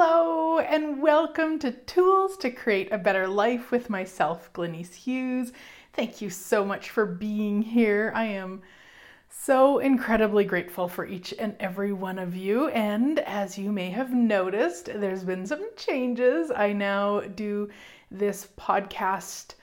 Hello, and welcome to Tools to Create a Better Life with myself, Glenise Hughes. Thank you so much for being here. I am so incredibly grateful for each and every one of you. And as you may have noticed, there's been some changes. I now do this podcast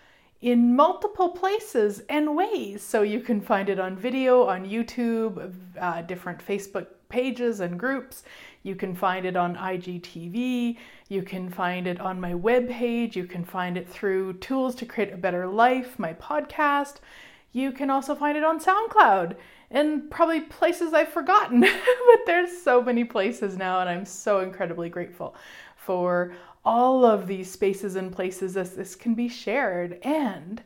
in multiple places and ways. So you can find it on video, on YouTube, uh, different Facebook pages and groups. You can find it on IGTV. You can find it on my webpage. You can find it through Tools to Create a Better Life, my podcast. You can also find it on SoundCloud and probably places I've forgotten. but there's so many places now, and I'm so incredibly grateful for all of these spaces and places as this can be shared. And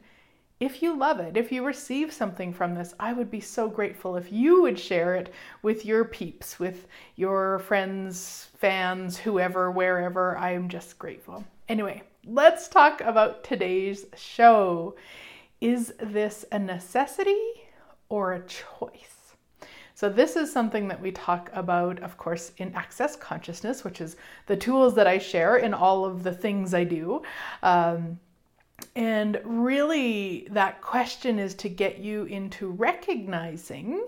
if you love it, if you receive something from this, I would be so grateful if you would share it with your peeps, with your friends, fans, whoever, wherever. I am just grateful. Anyway, let's talk about today's show. Is this a necessity or a choice? So, this is something that we talk about, of course, in Access Consciousness, which is the tools that I share in all of the things I do. Um, and really, that question is to get you into recognizing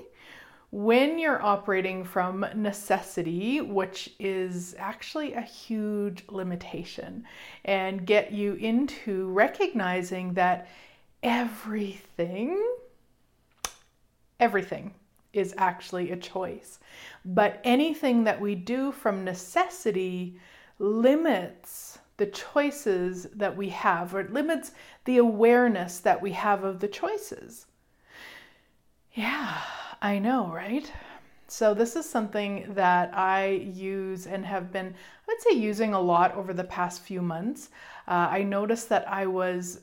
when you're operating from necessity, which is actually a huge limitation, and get you into recognizing that everything, everything is actually a choice. But anything that we do from necessity limits the choices that we have, or it limits the awareness that we have of the choices. Yeah, I know, right? So, this is something that I use and have been, I would say, using a lot over the past few months. Uh, I noticed that I was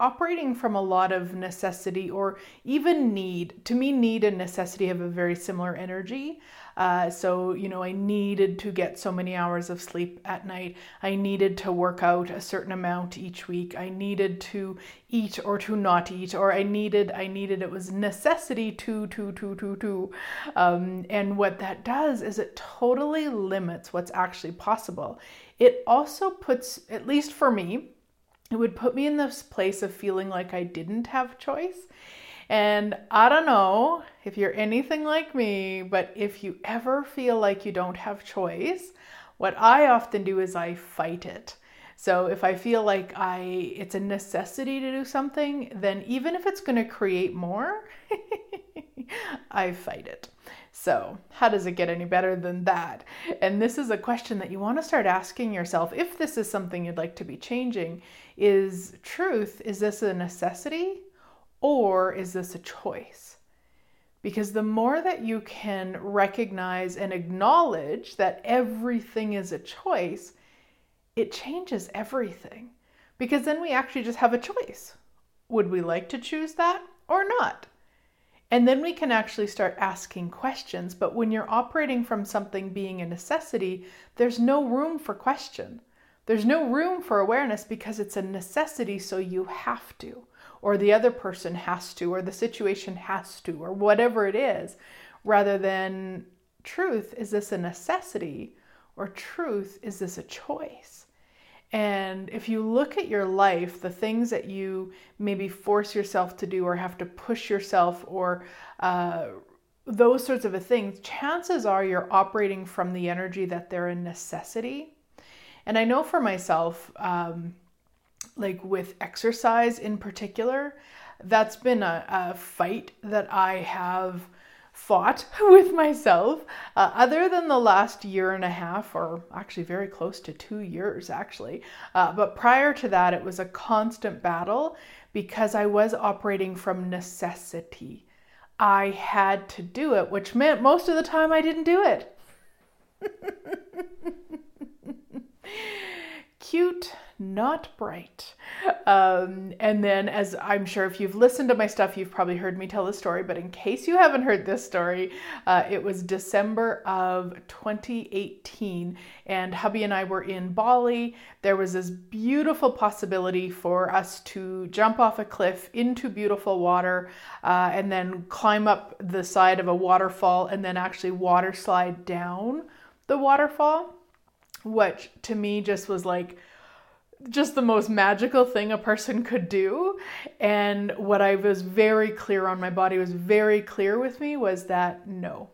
operating from a lot of necessity or even need. To me, need and necessity have a very similar energy. Uh, so, you know, I needed to get so many hours of sleep at night. I needed to work out a certain amount each week. I needed to eat or to not eat, or I needed, I needed, it was necessity to, to, to, to, to. Um, and what that does is it totally limits what's actually possible. It also puts, at least for me, it would put me in this place of feeling like I didn't have choice. And I don't know if you're anything like me, but if you ever feel like you don't have choice, what I often do is I fight it. So if I feel like I it's a necessity to do something, then even if it's going to create more, I fight it. So, how does it get any better than that? And this is a question that you want to start asking yourself if this is something you'd like to be changing is truth, is this a necessity or is this a choice? Because the more that you can recognize and acknowledge that everything is a choice, it changes everything. Because then we actually just have a choice. Would we like to choose that or not? And then we can actually start asking questions. But when you're operating from something being a necessity, there's no room for question. There's no room for awareness because it's a necessity, so you have to, or the other person has to, or the situation has to, or whatever it is, rather than truth, is this a necessity, or truth, is this a choice? And if you look at your life, the things that you maybe force yourself to do or have to push yourself or uh, those sorts of a things, chances are you're operating from the energy that they're a necessity. And I know for myself, um, like with exercise in particular, that's been a, a fight that I have fought with myself uh, other than the last year and a half or actually very close to two years actually. Uh, but prior to that it was a constant battle because i was operating from necessity. I had to do it which meant most of the time i didn't do it. Cute, not bright. Um, and then, as I'm sure if you've listened to my stuff, you've probably heard me tell the story, but in case you haven't heard this story, uh, it was December of 2018, and hubby and I were in Bali. There was this beautiful possibility for us to jump off a cliff into beautiful water uh, and then climb up the side of a waterfall and then actually water slide down the waterfall. which to me just was like just the most magical thing a person could do. And what I was very clear on, my body was very clear with me was that no,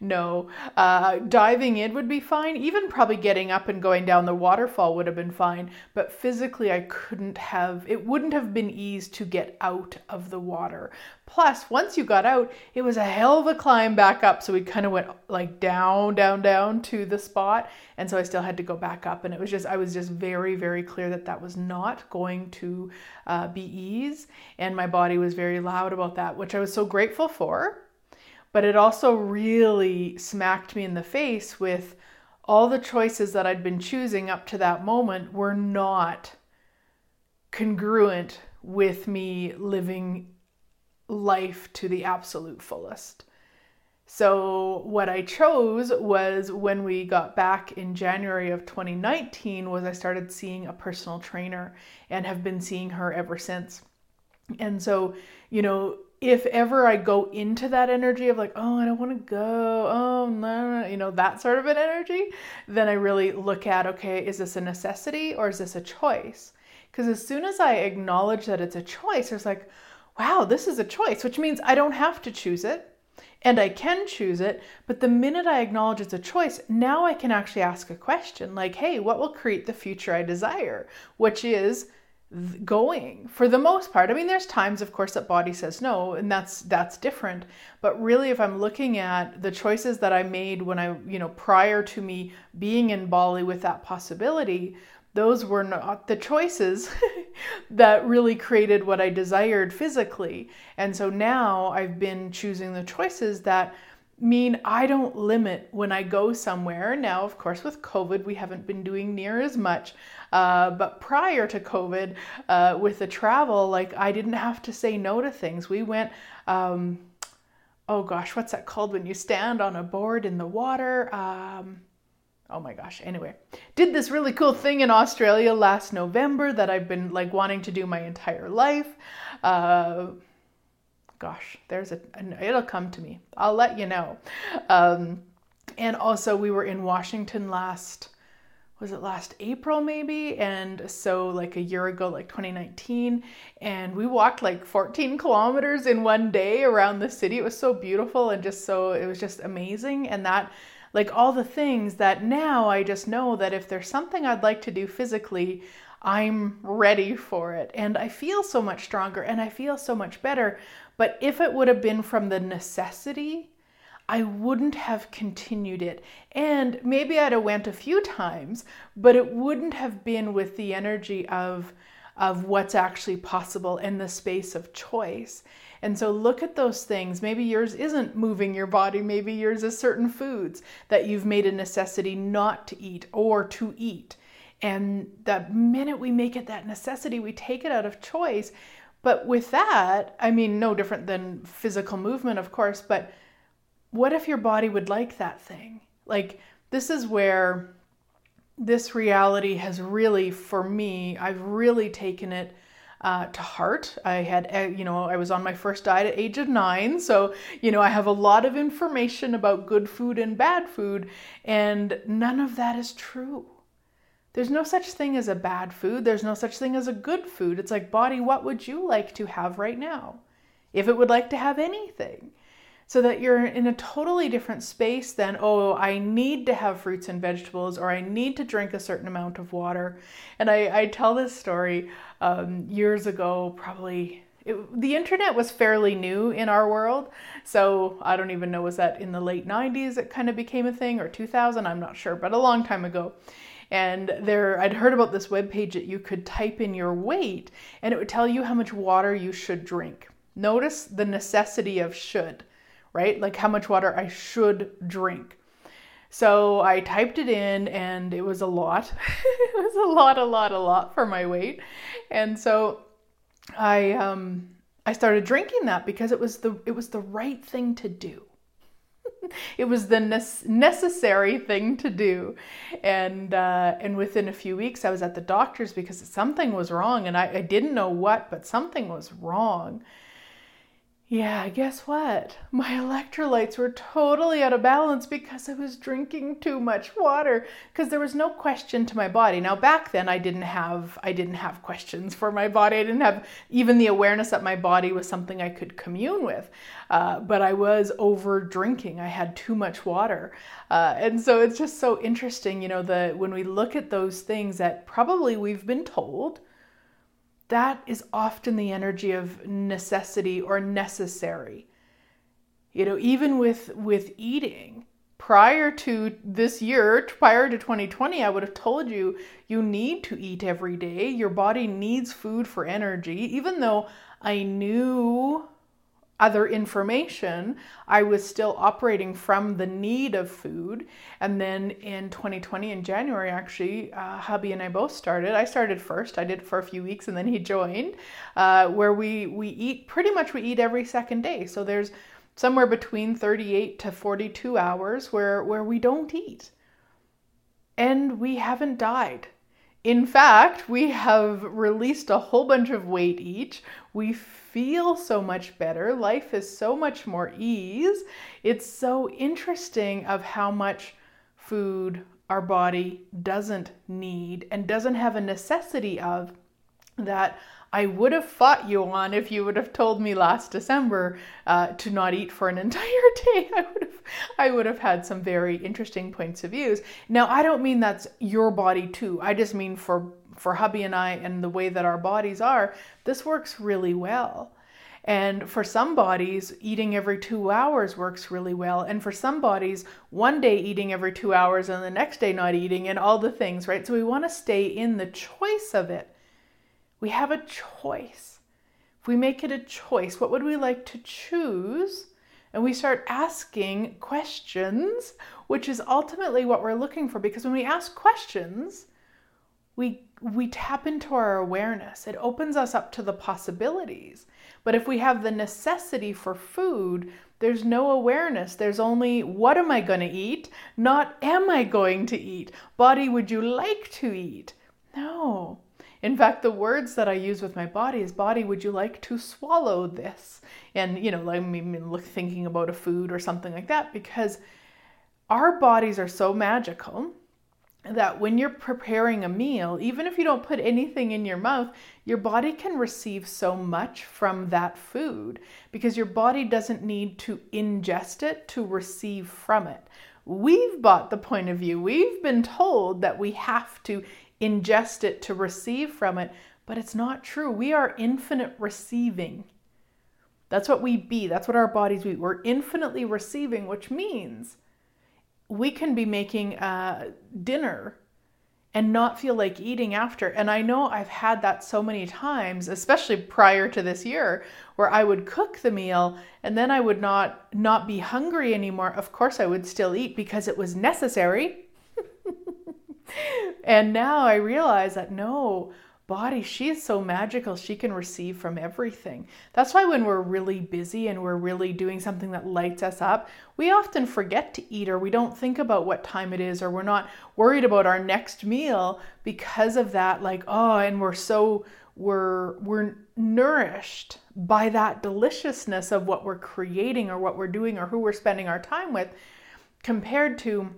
no, uh, diving in would be fine. Even probably getting up and going down the waterfall would have been fine. But physically, I couldn't have, it wouldn't have been easy to get out of the water. Plus, once you got out, it was a hell of a climb back up. So we kind of went like down, down, down to the spot. And so I still had to go back up. And it was just, I was just very, very clear that that was not going to uh, be ease. And my body was very loud about that, which I was so grateful for but it also really smacked me in the face with all the choices that I'd been choosing up to that moment were not congruent with me living life to the absolute fullest. So what I chose was when we got back in January of 2019 was I started seeing a personal trainer and have been seeing her ever since. And so, you know, if ever I go into that energy of like, oh, I don't want to go, oh, no, you know, that sort of an energy, then I really look at, okay, is this a necessity or is this a choice? Because as soon as I acknowledge that it's a choice, it's like, wow, this is a choice, which means I don't have to choose it and I can choose it. But the minute I acknowledge it's a choice, now I can actually ask a question like, hey, what will create the future I desire? Which is, going for the most part. I mean, there's times, of course, that body says no, and that's that's different. But really, if I'm looking at the choices that I made when I, you know, prior to me being in Bali with that possibility, those were not the choices that really created what I desired physically. And so now I've been choosing the choices that mean I don't limit when I go somewhere. Now, of course, with COVID, we haven't been doing near as much. Uh, but prior to COVID, uh, with the travel, like I didn't have to say no to things. We went, um, oh gosh, what's that called when you stand on a board in the water? Um, oh my gosh anyway did this really cool thing in australia last november that i've been like wanting to do my entire life uh, gosh, there's a, it'll come to me. I'll let you know. Um, and also, we were in Washington last, was it last April maybe? And so, like a year ago, like 2019, and we walked like 14 kilometers in one day around the city. It was so beautiful and just so, it was just amazing. And that, like all the things that now I just know that if there's something I'd like to do physically, I'm ready for it. And I feel so much stronger and I feel so much better but if it would have been from the necessity, I wouldn't have continued it. And maybe I'd have went a few times, but it wouldn't have been with the energy of of what's actually possible in the space of choice. And so look at those things. Maybe yours isn't moving your body, maybe yours is certain foods that you've made a necessity not to eat or to eat. And the minute we make it that necessity, we take it out of choice. But with that, I mean, no different than physical movement, of course, but what if your body would like that thing? Like, this is where this reality has really, for me, I've really taken it uh, to heart. I had, uh, you know, I was on my first diet at age of nine, so you know, I have a lot of information about good food and bad food, and none of that is true. There's no such thing as a bad food. There's no such thing as a good food. It's like, body, what would you like to have right now? If it would like to have anything. So that you're in a totally different space than, oh, I need to have fruits and vegetables or I need to drink a certain amount of water. And I, I tell this story um, years ago, probably it, the internet was fairly new in our world. So I don't even know, was that in the late 90s it kind of became a thing or 2000? I'm not sure, but a long time ago. And there, I'd heard about this web page that you could type in your weight and it would tell you how much water you should drink. Notice the necessity of should, right? Like how much water I should drink. So I typed it in and it was a lot. it was a lot, a lot, a lot for my weight. And so I um I started drinking that because it was the it was the right thing to do. it was the ne- necessary thing to do. And uh, and within a few weeks, I was at the doctor's because something was wrong, and I, I didn't know what, but something was wrong. Yeah, guess what? My electrolytes were totally out of balance because I was drinking too much water because there was no question to my body. Now back then I didn't have I didn't have questions for my body. I didn't have even the awareness that my body was something I could commune with. Uh, but I was over drinking. I had too much water. Uh, and so it's just so interesting, you know, the when we look at those things that probably we've been told that is often the energy of necessity or necessary. You know, even with with eating, prior to this year, prior to 2020, I would have told you you need to eat every day. Your body needs food for energy, even though I knew other information, I was still operating from the need of food. And then in 2020, in January, actually, uh, hubby and I both started. I started first. I did it for a few weeks, and then he joined, uh, where we we eat pretty much we eat every second day. So there's somewhere between 38 to 42 hours where where we don't eat, and we haven't died. In fact, we have released a whole bunch of weight each. We feel so much better. Life is so much more ease. It's so interesting of how much food our body doesn't need and doesn't have a necessity of that I would have fought you on if you would have told me last December uh, to not eat for an entire day. I would have, I would have had some very interesting points of views. Now, I don't mean that's your body too. I just mean for for hubby and I and the way that our bodies are, this works really well. And for some bodies, eating every two hours works really well. And for some bodies, one day eating every two hours and the next day not eating, and all the things, right? So we want to stay in the choice of it. We have a choice. If we make it a choice, what would we like to choose? And we start asking questions, which is ultimately what we're looking for. Because when we ask questions, we we tap into our awareness. It opens us up to the possibilities. But if we have the necessity for food, there's no awareness. There's only what am I going to eat, not am I going to eat. Body, would you like to eat? No. In fact, the words that I use with my body is body, would you like to swallow this? And, you know, like me look thinking about a food or something like that because our bodies are so magical that when you're preparing a meal, even if you don't put anything in your mouth, your body can receive so much from that food because your body doesn't need to ingest it to receive from it. We've bought the point of view, we've been told that we have to ingest it to receive from it, but it's not true. We are infinite receiving. That's what we be. That's what our bodies be. We're infinitely receiving, which means we can be making uh, dinner and not feel like eating after. And I know I've had that so many times, especially prior to this year, where I would cook the meal and then I would not not be hungry anymore. Of course I would still eat because it was necessary and now I realize that no, body, she's so magical. She can receive from everything. That's why when we're really busy and we're really doing something that lights us up, we often forget to eat or we don't think about what time it is or we're not worried about our next meal because of that like oh and we're so we're we're nourished by that deliciousness of what we're creating or what we're doing or who we're spending our time with compared to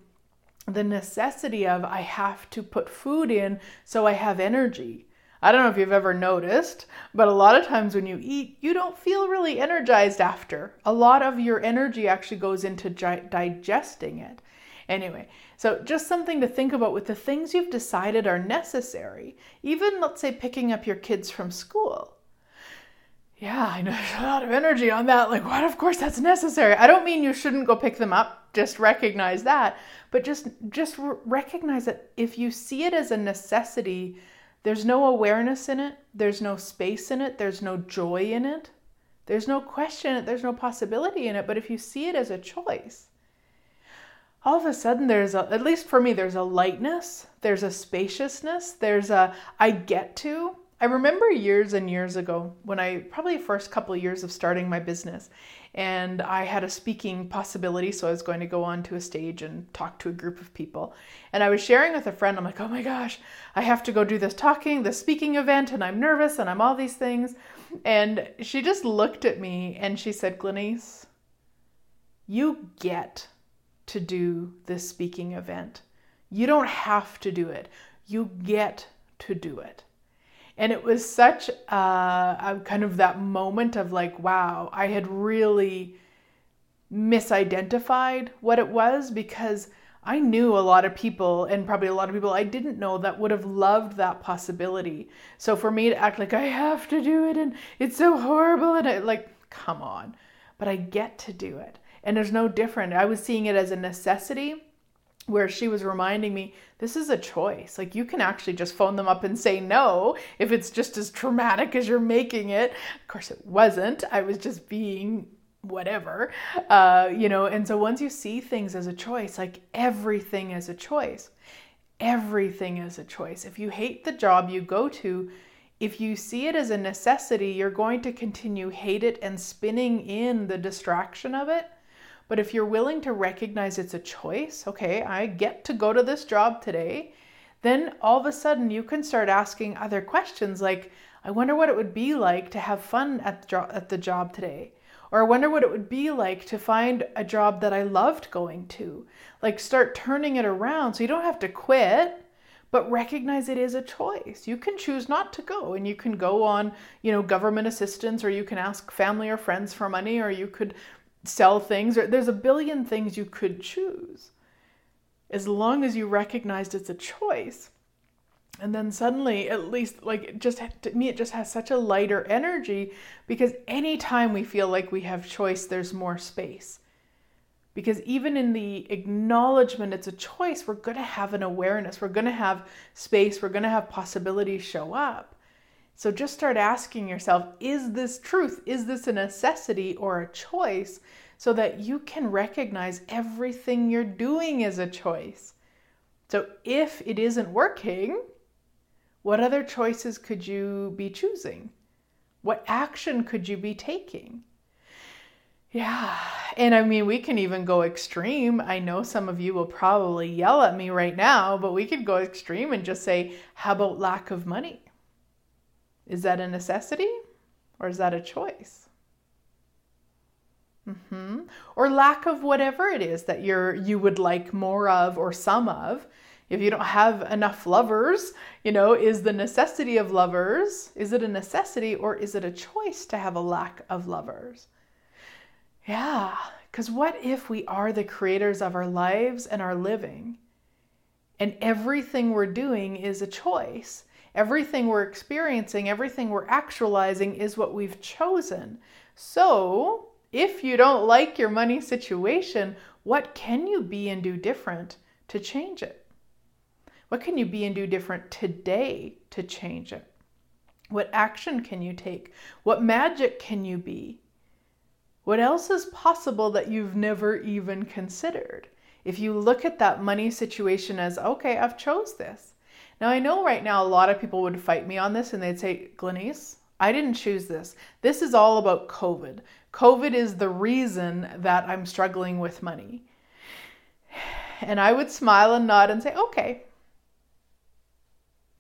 the necessity of I have to put food in so I have energy. I don't know if you've ever noticed, but a lot of times when you eat, you don't feel really energized after. A lot of your energy actually goes into gi- digesting it. Anyway, so just something to think about with the things you've decided are necessary. Even, let's say, picking up your kids from school. Yeah, I know there's a lot of energy on that. Like, what? Of course, that's necessary. I don't mean you shouldn't go pick them up just recognize that. But just just recognize that if you see it as a necessity there's no awareness in it there's no space in it there's no joy in it there's no question there's no possibility in it. But if you see it as a choice all of a sudden there's a at least for me there's a lightness there's a spaciousness there's a i get to I remember years and years ago when I probably first couple of years of starting my business and I had a speaking possibility so I was going to go on to a stage and talk to a group of people. And I was sharing with a friend I'm like oh my gosh I have to go do this talking this speaking event and I'm nervous and I'm all these things. And she just looked at me and she said Glenise you get to do this speaking event. You don't have to do it. You get to do it and it was such a, a, kind of that moment of like, wow, I had really misidentified what it was because I knew a lot of people, and probably a lot of people I didn't know that would have loved that possibility. So for me to act like I have to do it and it's so horrible, and I like, come on, but I get to do it. And there's no different. I was seeing it as a necessity where she was reminding me this is a choice. Like you can actually just phone them up and say no if it's just as traumatic as you're making it. Of course, it wasn't. I was just being whatever, uh, you know. And so once you see things as a choice, like everything is a choice, everything is a choice. If you hate the job you go to, if you see it as a necessity, you're going to continue hate it and spinning in the distraction of it but if you're willing to recognize it's a choice, okay, I get to go to this job today, then all of a sudden you can start asking other questions like, I wonder what it would be like to have fun at the, jo- at the job today. Or I wonder what it would be like to find a job that I loved going to. Like start turning it around so you don't have to quit but recognize it is a choice. You can choose not to go and you can go on, you know, government assistance or you can ask family or friends for money or you could sell things or there's a billion things you could choose as long as you recognized it's a choice. And then suddenly at least like just to me it just has such a lighter energy because anytime we feel like we have choice there's more space. Because even in the acknowledgement it's a choice we're going to have an awareness we're going to have space we're going to have possibilities show up so just start asking yourself is this truth? Is this a necessity or a choice? So that you can recognize everything you're doing is a choice. So if it isn't working, what other choices could you be choosing? What action could you be taking? Yeah. And I mean, we can even go extreme. I know some of you will probably yell at me right now, but we could go extreme and just say, how about lack of money? Is that a necessity or is that a choice? Mm-hmm. Or lack of whatever it is that you're you would like more of or some of. If you don't have enough lovers, you know, is the necessity of lovers, is it a necessity or is it a choice to have a lack of lovers? Yeah, because what if we are the creators of our lives and our living? And everything we're doing is a choice. Everything we're experiencing, everything we're actualizing is what we've chosen. So, if you don't like your money situation, what can you be and do different to change it? What can you be and do different today to change it? What action can you take? What magic can you be? What else is possible that you've never even considered? If you look at that money situation as, okay, I've chose this. Now, I know right now a lot of people would fight me on this and they'd say, Glenise, I didn't choose this. This is all about COVID. COVID is the reason that I'm struggling with money. And I would smile and nod and say, okay.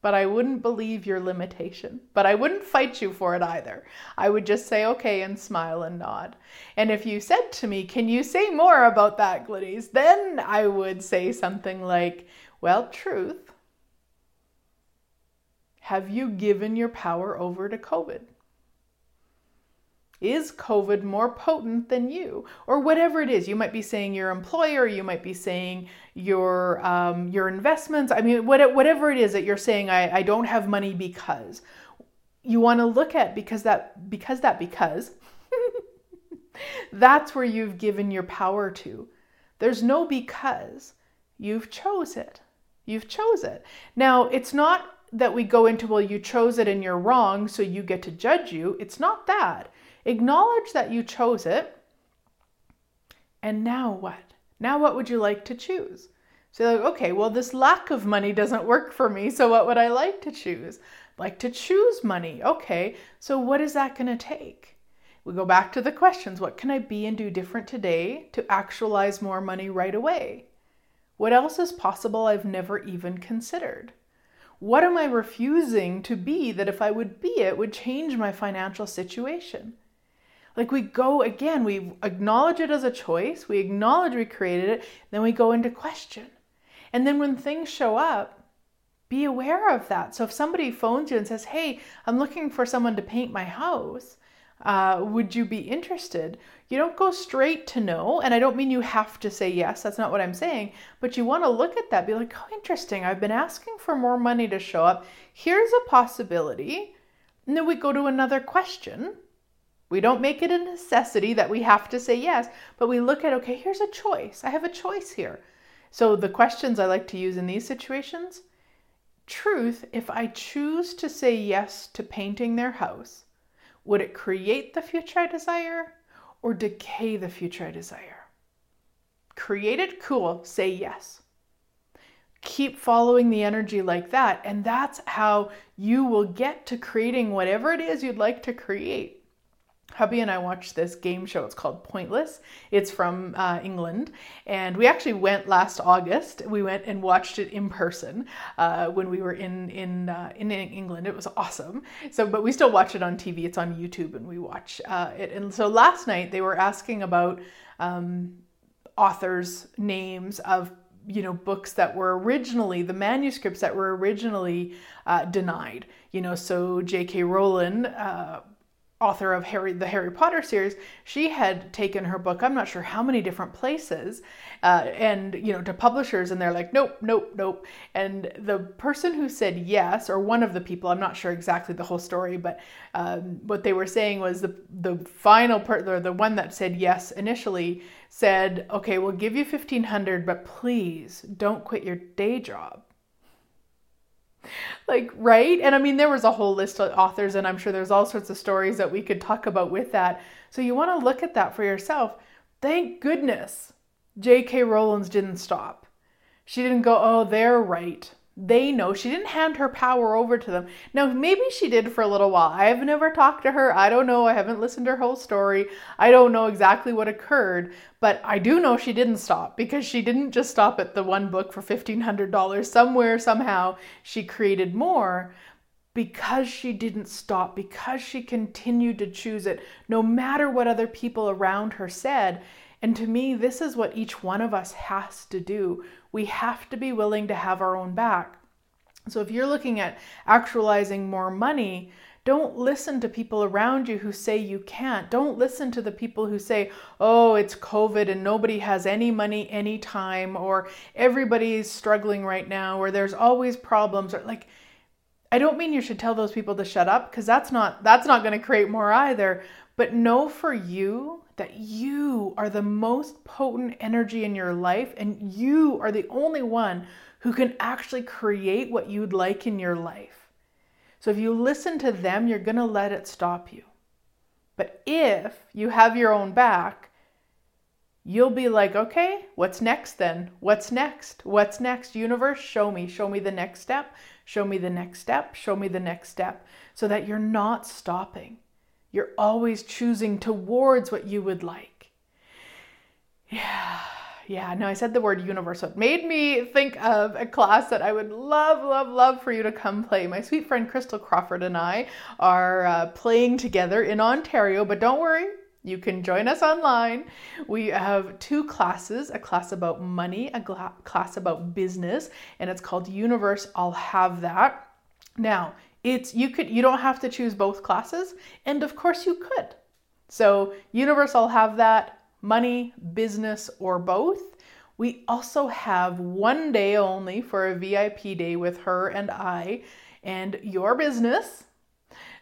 But I wouldn't believe your limitation. But I wouldn't fight you for it either. I would just say, okay, and smile and nod. And if you said to me, can you say more about that, Glenise? Then I would say something like, well, truth have you given your power over to COVID? Is COVID more potent than you? Or whatever it is. You might be saying your employer, you might be saying your um, your investments. I mean, what, whatever it is that you're saying, I, I don't have money because. You want to look at because that because that because that's where you've given your power to. There's no because. You've chose it. You've chose it. Now, it's not that we go into, well, you chose it and you're wrong, so you get to judge you. It's not that. Acknowledge that you chose it. And now what? Now, what would you like to choose? So like, okay, well, this lack of money doesn't work for me. So what would I like to choose? Like to choose money. Okay, so what is that going to take? We go back to the questions. What can I be and do different today to actualize more money right away? What else is possible I've never even considered? What am I refusing to be that if I would be it would change my financial situation? Like we go again, we acknowledge it as a choice, we acknowledge we created it, then we go into question. And then when things show up, be aware of that. So if somebody phones you and says, Hey, I'm looking for someone to paint my house, uh, would you be interested? You don't go straight to no. And I don't mean you have to say yes. That's not what I'm saying. But you want to look at that, be like, oh, interesting. I've been asking for more money to show up. Here's a possibility. And then we go to another question. We don't make it a necessity that we have to say yes, but we look at, okay, here's a choice. I have a choice here. So the questions I like to use in these situations truth, if I choose to say yes to painting their house, would it create the future I desire or decay the future I desire? Create it, cool, say yes. Keep following the energy like that, and that's how you will get to creating whatever it is you'd like to create hubby and I watched this game show. It's called Pointless. It's from uh, England, and we actually went last August. We went and watched it in person uh, when we were in in uh, in England. It was awesome. So, but we still watch it on TV. It's on YouTube, and we watch uh, it. And so last night they were asking about um, authors' names of you know books that were originally the manuscripts that were originally uh, denied you know so j.k rowling uh, author of Harry the Harry Potter series, she had taken her book I'm not sure how many different places, uh, and you know to publishers, and they're like nope, nope, nope. And the person who said yes, or one of the people, I'm not sure exactly the whole story, but um, what they were saying was the the final part, or the one that said yes initially said, okay, we'll give you 1500, but please don't quit your day job like right? And i mean there was a whole list of authors and i'm sure there's all sorts of stories that we could talk about with that. So you want to look at that for yourself. Thank goodness jk rowling's didn't stop. She didn't go oh they're right they know she didn't hand her power over to them. Now, maybe she did for a little while. I have never talked to her. I don't know. I haven't listened to her whole story. I don't know exactly what occurred, but I do know she didn't stop because she didn't just stop at the one book for $1,500. Somewhere, somehow, she created more because she didn't stop, because she continued to choose it, no matter what other people around her said. And to me, this is what each one of us has to do. We have to be willing to have our own back. So if you're looking at actualizing more money, don't listen to people around you who say you can't. Don't listen to the people who say, oh, it's COVID and nobody has any money anytime, or everybody's struggling right now, or there's always problems, or like, I don't mean you should tell those people to shut up because that's not that's not going to create more either. But know for you that you are the most potent energy in your life and you are the only one who can actually create what you'd like in your life. So if you listen to them, you're going to let it stop you. But if you have your own back, you'll be like, okay, what's next then? What's next? What's next? Universe, show me. Show me the next step. Show me the next step. Show me the next step so that you're not stopping. You're always choosing towards what you would like. Yeah, yeah. No, I said the word universe. So it made me think of a class that I would love, love, love for you to come play. My sweet friend Crystal Crawford and I are uh, playing together in Ontario, but don't worry, you can join us online. We have two classes a class about money, a class about business, and it's called Universe I'll Have That. Now, it's you could you don't have to choose both classes and of course you could. So Universe I'll Have That money business or both. We also have one day only for a vip day with her and i and your business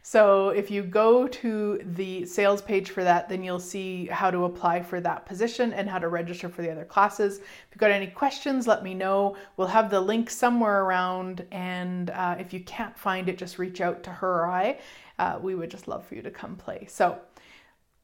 so if you go to the sales page for that, then you'll see how to apply for that position and how to register for the other classes. If you've got any questions, let me know. We'll have the link somewhere around, and uh, if you can't find it, just reach out to her or I. Uh, we would just love for you to come play. So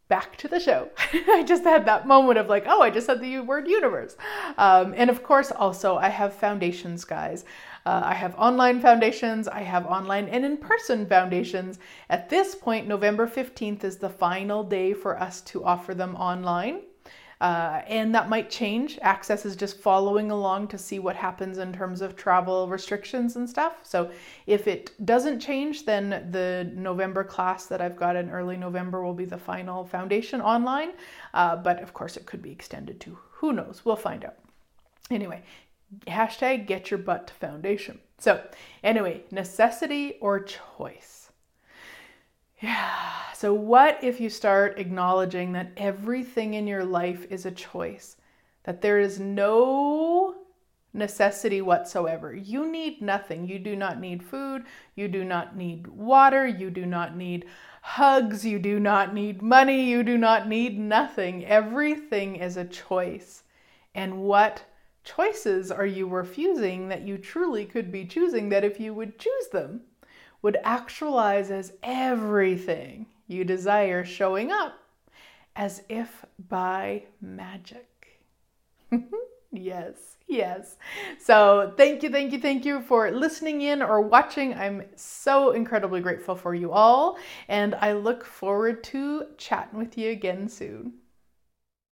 back to the show. I just had that moment of like, oh, I just said the word universe. Um, and of course, also, I have foundations, guys. Uh, I have online foundations, I have online and in person foundations. At this point, November 15th is the final day for us to offer them online. Uh, and that might change. Access is just following along to see what happens in terms of travel restrictions and stuff. So if it doesn't change, then the November class that I've got in early November will be the final foundation online. Uh, but of course, it could be extended to who knows. We'll find out. Anyway, hashtag get your butt to foundation. So, anyway, necessity or choice. Yeah. So, what if you start acknowledging that everything in your life is a choice? That there is no necessity whatsoever. You need nothing. You do not need food. You do not need water. You do not need hugs. You do not need money. You do not need nothing. Everything is a choice. And what choices are you refusing that you truly could be choosing that if you would choose them? would actualize as everything you desire showing up as if by magic. yes, yes. So, thank you, thank you, thank you for listening in or watching. I'm so incredibly grateful for you all, and I look forward to chatting with you again soon.